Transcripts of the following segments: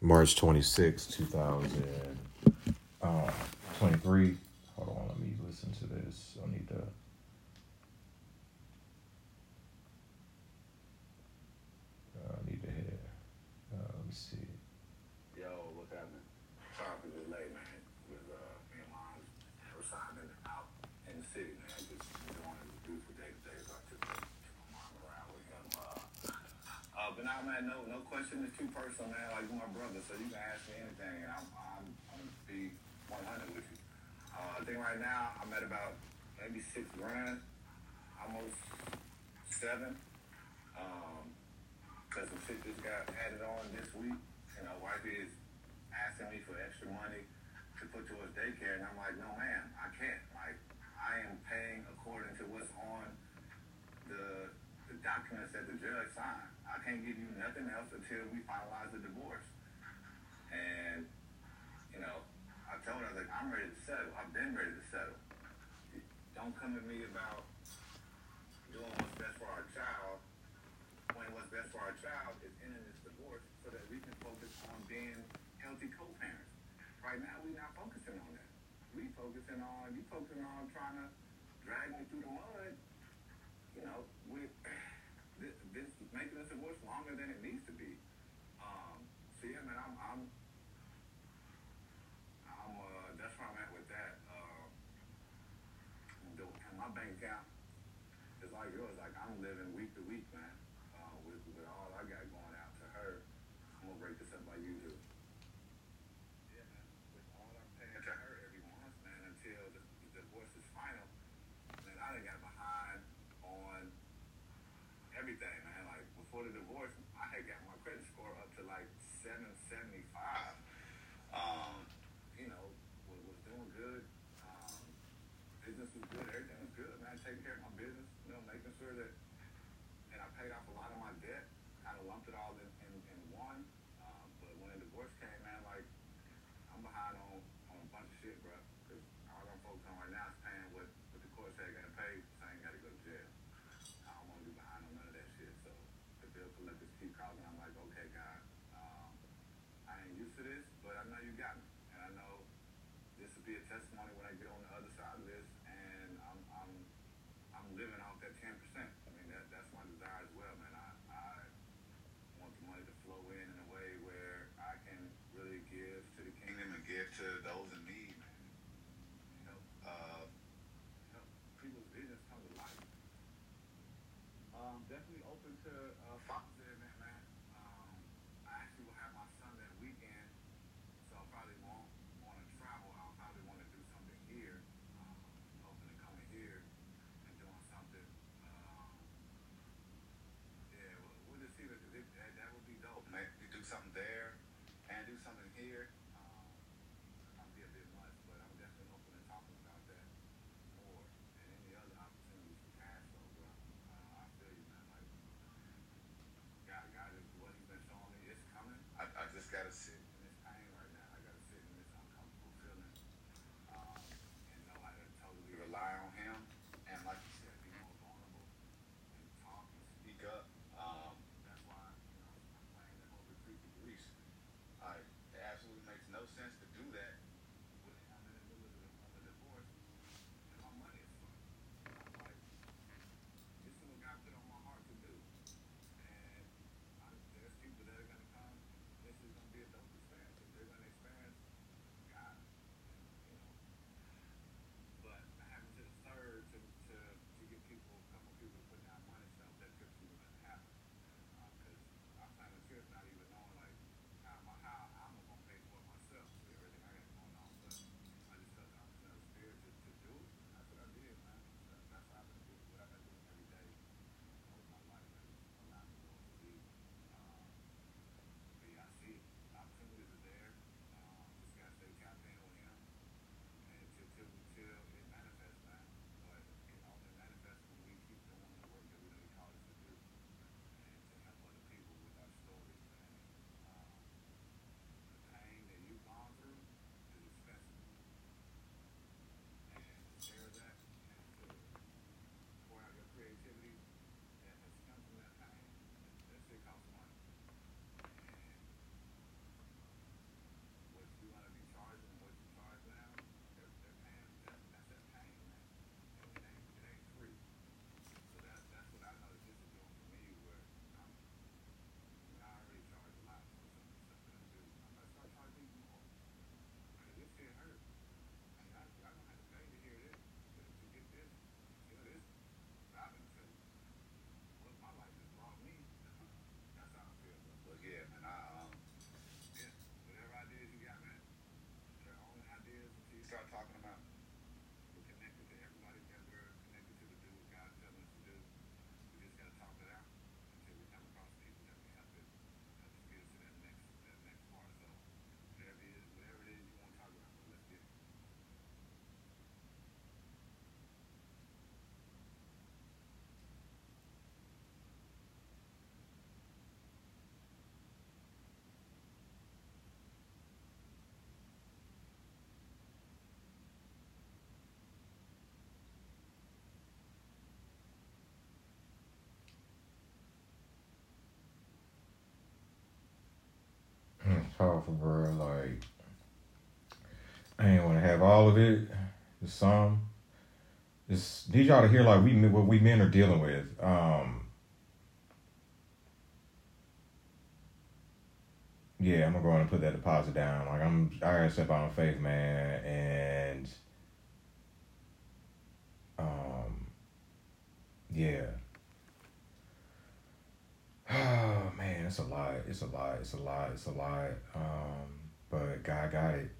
March 26, 2023. Uh, Hold on, let me listen to this. I need I'm at no no question is too personal, man. Like you're my brother, so you can ask me anything, and I'm I'm, I'm gonna be 100 with you. Uh, I think right now I'm at about maybe six grand, almost seven. Um, cause some shit just got added on this week. and my wife is asking me for extra money to put towards daycare, and I'm like, no, ma'am, I can't. Like, I am paying according to what's on the the documents that the judge signed can't give you nothing else until we finalize the divorce. And, you know, I told her, I was like, I'm ready to settle. I've been ready to settle. Don't come to me about doing what's best for our child when what's best for our child is ending this divorce so that we can focus on being healthy co-parents. Right now, we're not focusing on that. We focusing on, you focusing on trying to drag me through the mud to powerful, bro. Like, I ain't want to have all of it. Just some. Just need y'all to hear like we what we men are dealing with. Um. Yeah, I'm gonna go and put that deposit down. Like I'm, I gotta step out on faith, man, and um, yeah. Oh man, it's a lot. It's a lot. It's a lot. It's a lot. Um, but God got it.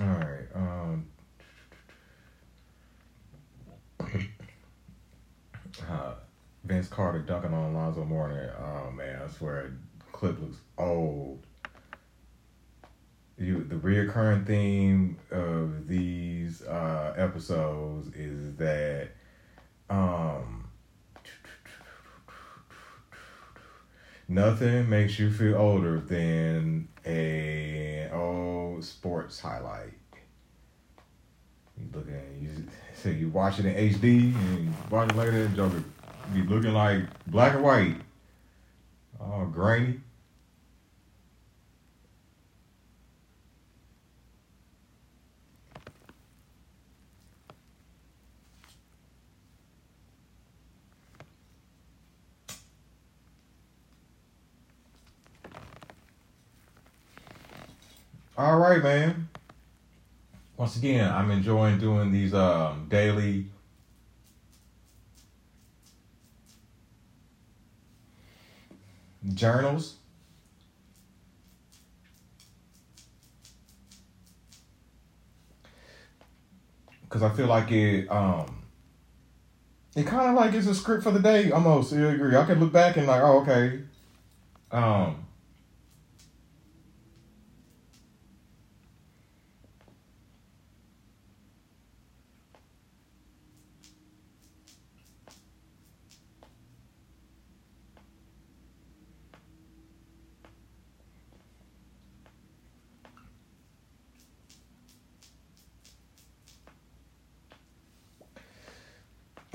All right. Um, uh, Vince Carter dunking on Alonzo Mourning. Oh man, I swear, clip looks old. You, the reoccurring theme of these uh, episodes is that um, nothing makes you feel older than a old sports highlight. You look at you say you watch it in HD and you watch it later, Joker be looking like black and white, oh, all grainy. All right, man. Once again, I'm enjoying doing these um, daily journals. Cause I feel like it um it kind of like is a script for the day almost. I could look back and like, oh okay. Um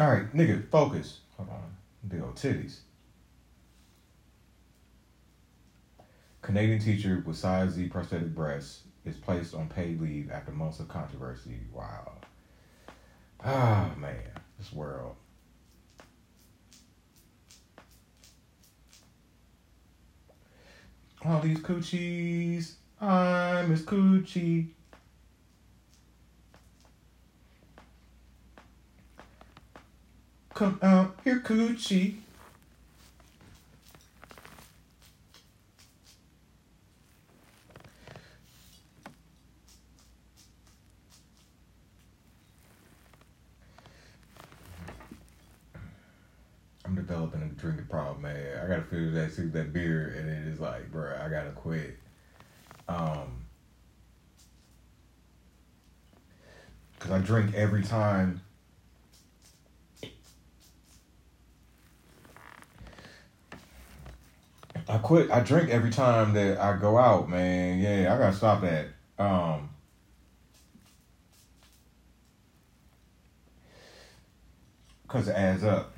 All right, nigga, focus. Hold on. Big old titties. Canadian teacher with size Z prosthetic breasts is placed on paid leave after months of controversy. Wow. Ah, man, this world. All these coochies. I'm Miss Coochie. Come out here, coochie. I'm developing a drinking problem, man. I gotta figure that see that beer, and it is like, bro, I gotta quit. Um, cause I drink every time I quit. I drink every time that I go out, man. Yeah, I gotta stop that. Um, cause it adds up.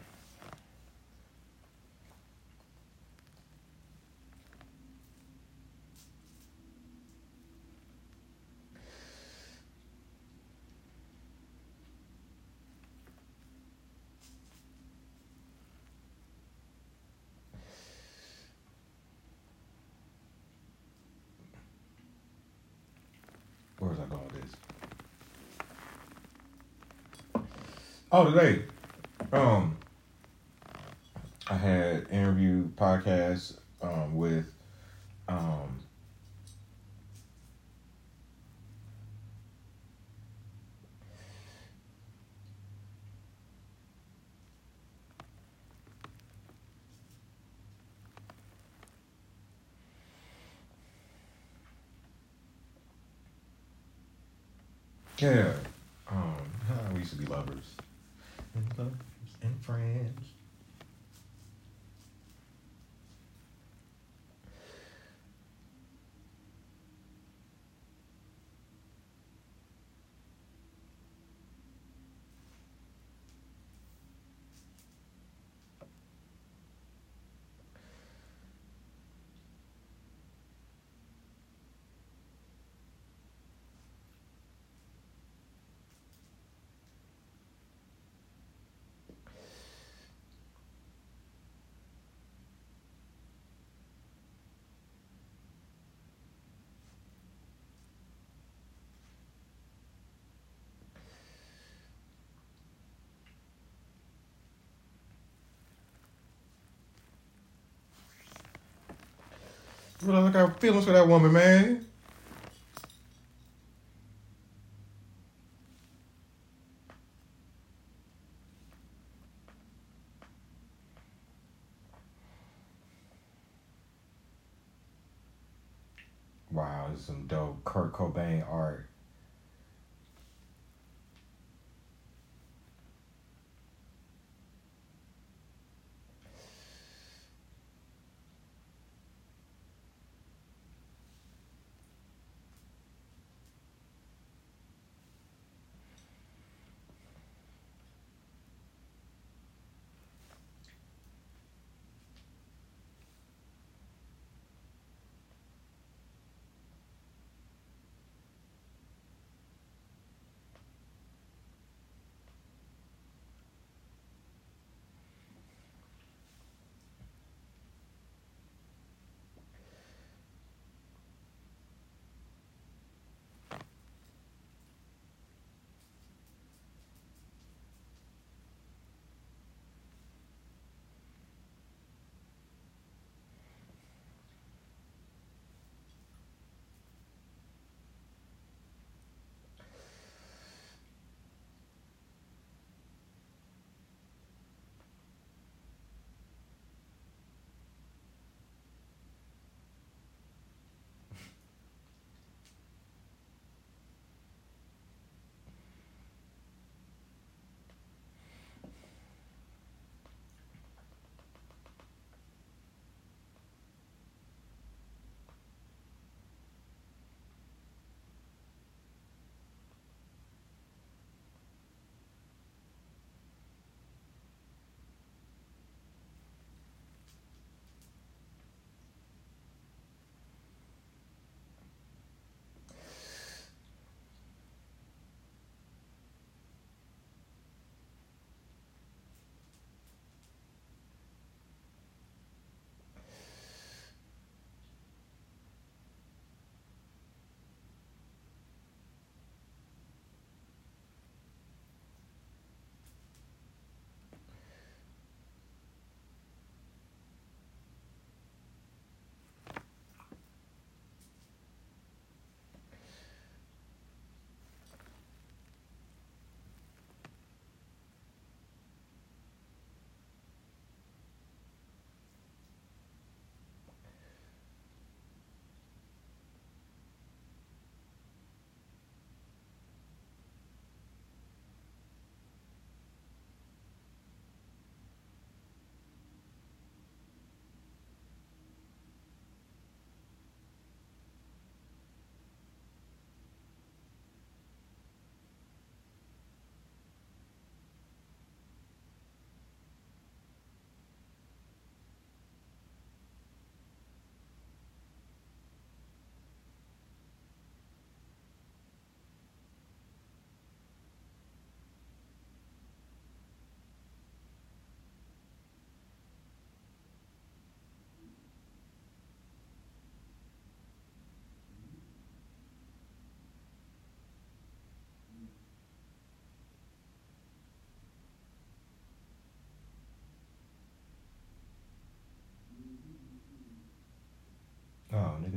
Oh, today, um, I had interview podcast um with um Yeah. Um, we used to be lovers. And lovers and friends. I got feelings for that woman, man. Wow, this is some dope Kurt Cobain art.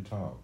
Talk.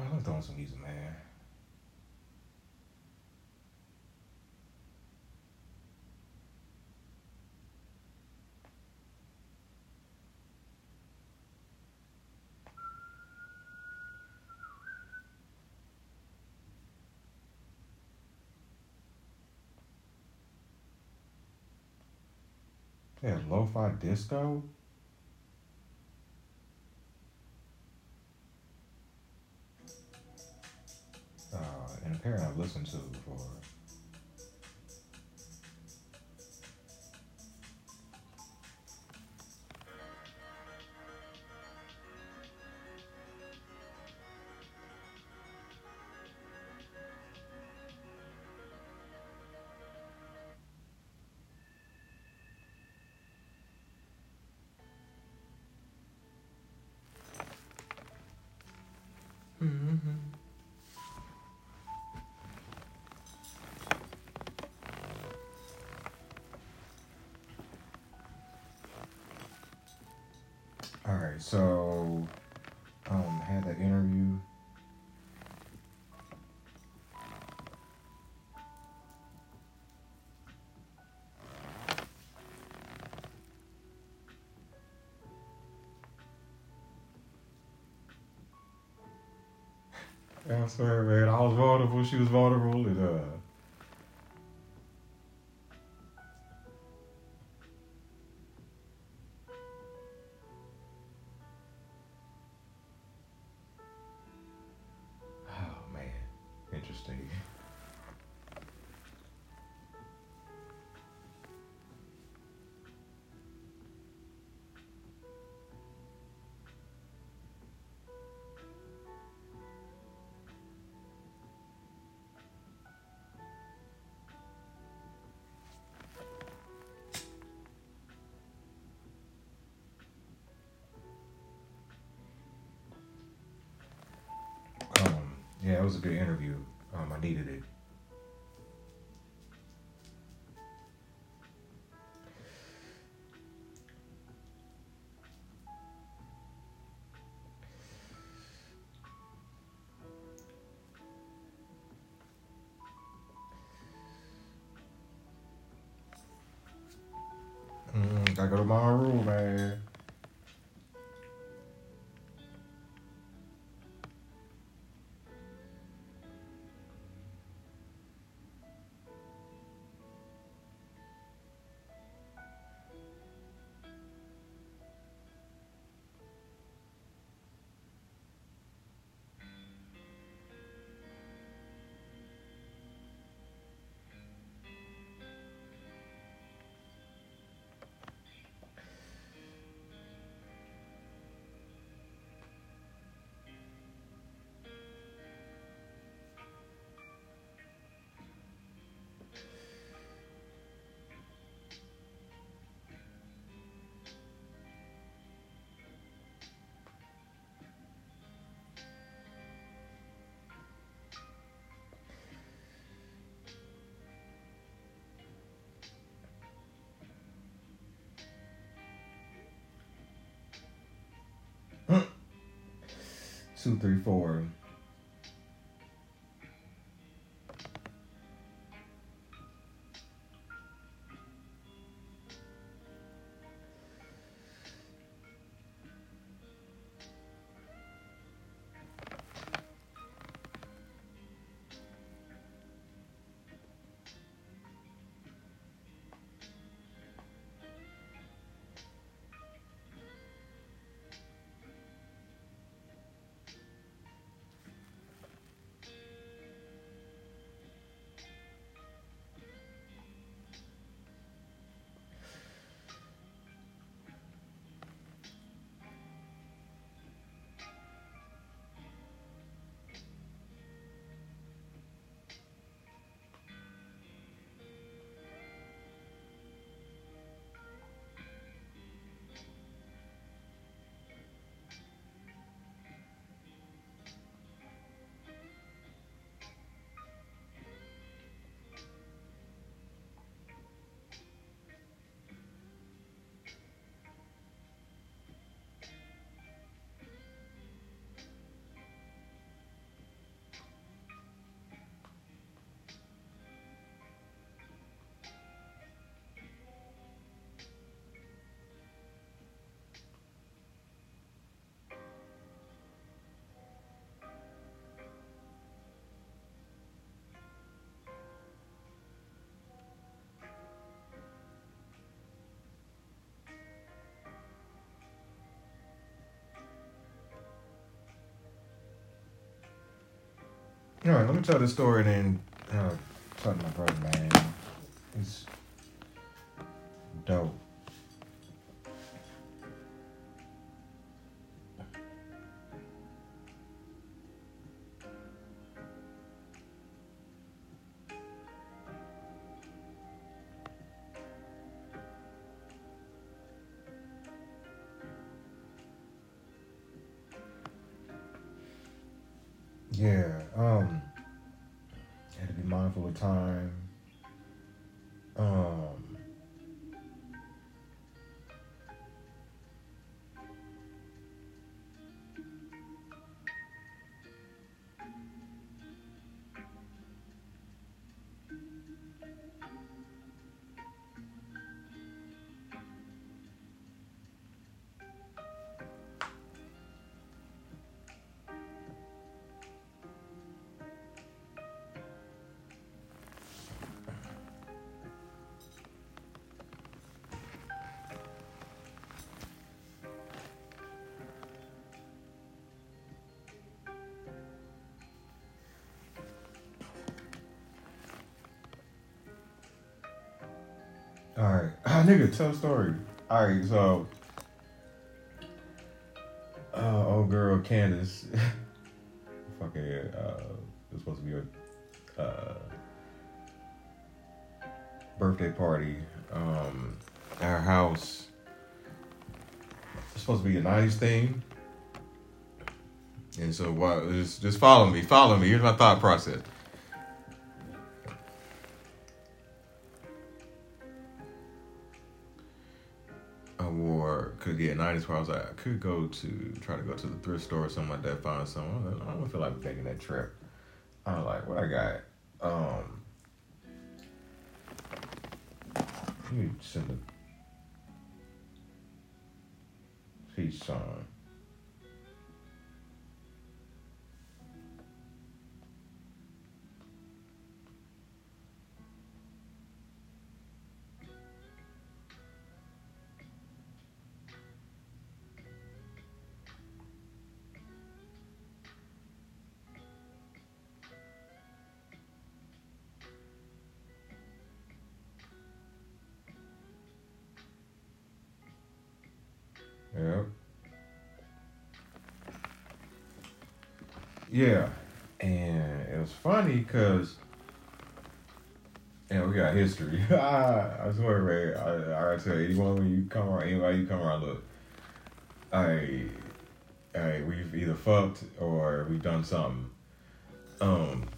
Oh. On some music, man. Yeah, lo-fi disco. I've listened to before. So um had that interview. I swear, man, I was vulnerable. She was vulnerable, and uh. Was a good interview. Um, I needed it. Mm, gotta go to my room, man. Two, three, four. All right, let me tell this story and then uh, talk to my brother, man. He's dope. Yeah, um, time. All right, ah, nigga, tell a story. All right, so, uh, old girl Candace, fucking, uh, was supposed to be a, uh, birthday party, um, at our house. It's supposed to be a '90s thing. And so, what? Just, just follow me. Follow me. Here's my thought process. Get nineties where I was like I could go to try to go to the thrift store or something like that, find something. I don't feel like taking that trip. I was like, what I got? Um you send the peace song. Yep. Yeah, and it was funny because, and we got history. I swear, Ray. I, I gotta tell you, anyone when you come around, anybody you come around, look, I, I, we've either fucked or we've done something. Um.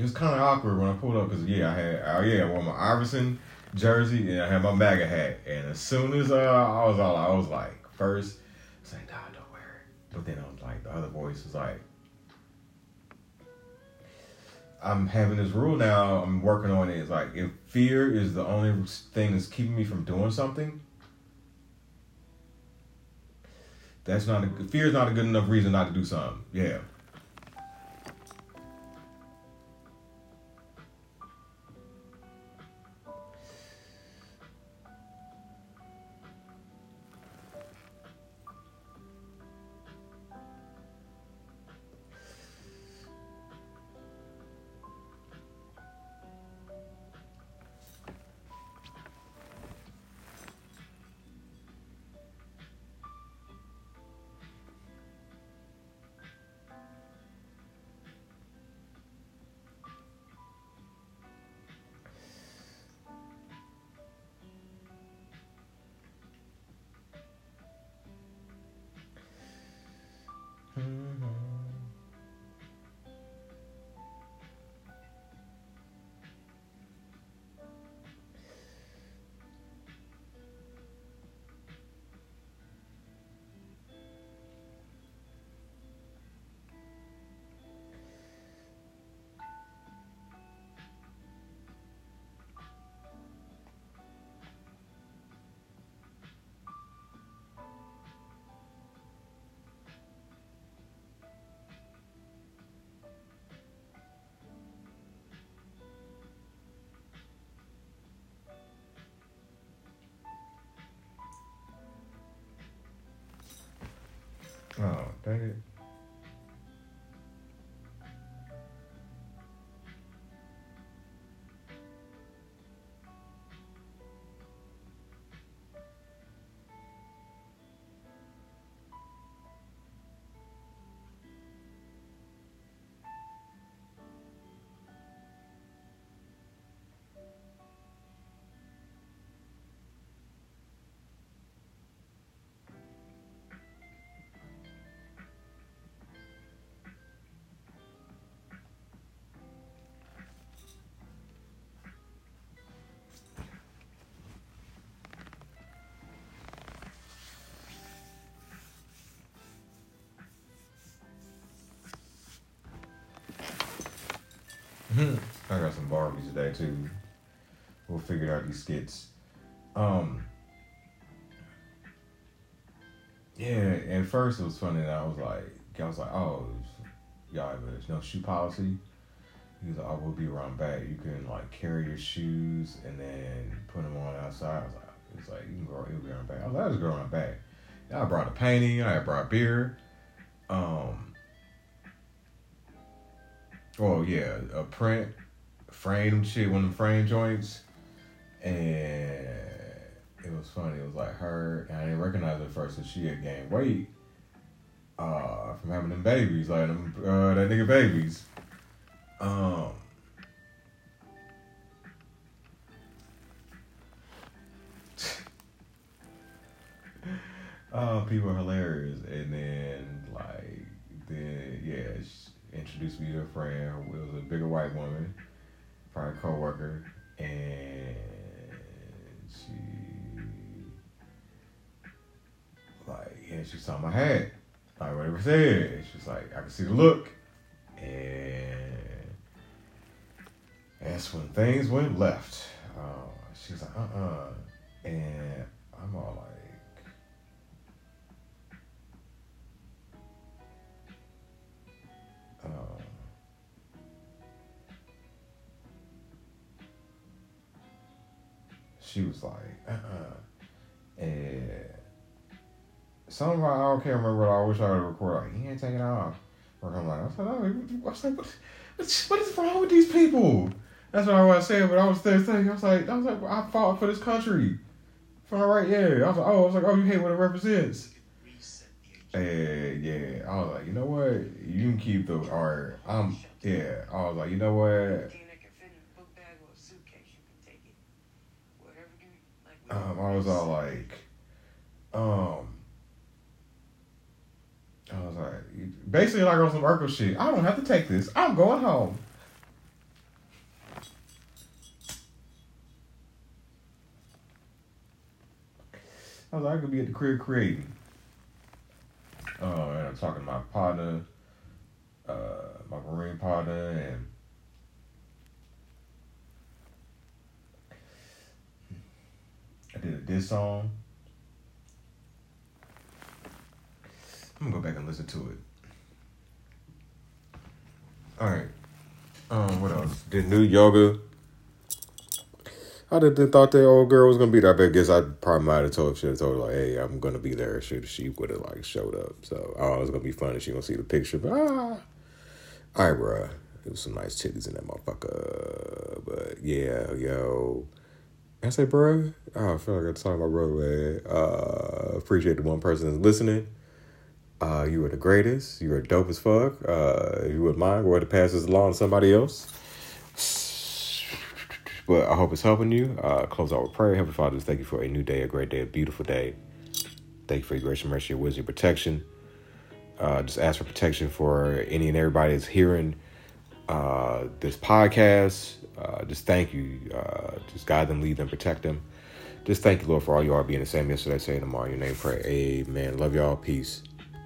It was kind of awkward when I pulled up because yeah, I had oh yeah, I wore my Iverson jersey and I had my MAGA hat. And as soon as uh, I was all, I was like, first, it's like, nah, don't wear it. But then I was like, the other voice was like, I'm having this rule now. I'm working on it. It's like if fear is the only thing that's keeping me from doing something, that's not a fear is not a good enough reason not to do something. Yeah. 但是 I got some Barbies today too. We'll figure out these skits. Um. Yeah, at first it was funny I was like, I was like, oh, y'all, there's no shoe policy. He was like, oh, we'll be around back. You can like carry your shoes and then put them on outside. I was like, it's like you can grow, it'll be around back. I was like, I was growing back. I brought a painting. I brought beer. Um. Oh yeah, a print, frame shit, one of the frame joints, and it was funny. It was like her, and I didn't recognize her first, so she had gained weight uh, from having them babies, like them uh, that nigga babies. Um. Oh, people are hilarious, and then like, then yeah, she introduced me to a friend. It was a bigger white woman, probably a coworker, and she like, yeah, she saw my hat, like whatever said. She's like, I can see the look, and that's when things went left. Uh, she's like, uh, uh and I'm all like. She was like, uh-uh. And somehow I don't care, remember what I wish I would record. Like, he ain't taking off. Or I'm like, I was like, oh, I was like, what, what is wrong with these people? That's what I was saying. But I was there saying, I was like, I was like, I fought for this country. From the right, yeah. I was like, oh, I was like, oh, you hate what it represents. And yeah, I was like, you know what? You can keep the art. Um, yeah. I was like, you know what? Um, I was all like, um, I was like, basically like on some Urkel shit. I don't have to take this. I'm going home. I was like, I could be at the crib creating. Oh, and I'm talking to my partner, uh, my marine partner, and I did a diss song. I'm gonna go back and listen to it. All right. Um, what else? Did new yoga. I didn't thought that old girl was gonna be there. I guess I probably might have told she told her like, hey, I'm gonna be there. She she would have like showed up. So oh, it was gonna be funny. She gonna see the picture. But ah, all right, bro. It was some nice titties in that motherfucker. But yeah, yo. I say, bro. Oh, I feel like I'm talking about man. Uh, appreciate the one person that's listening. Uh, you were the greatest. You were dope as fuck. Uh, if you wouldn't mind, go ahead pass this along to somebody else. But I hope it's helping you. Uh, close out with prayer. Heavenly Father, thank you for a new day, a great day, a beautiful day. Thank you for your grace and mercy, your wisdom, your protection. Uh, just ask for protection for any and everybody that's hearing uh, this podcast. Uh, just thank you. Uh, just guide them, lead them, protect them. Just thank you, Lord, for all you are being the same yesterday, today, tomorrow. In your name, pray. Amen. Love y'all. Peace.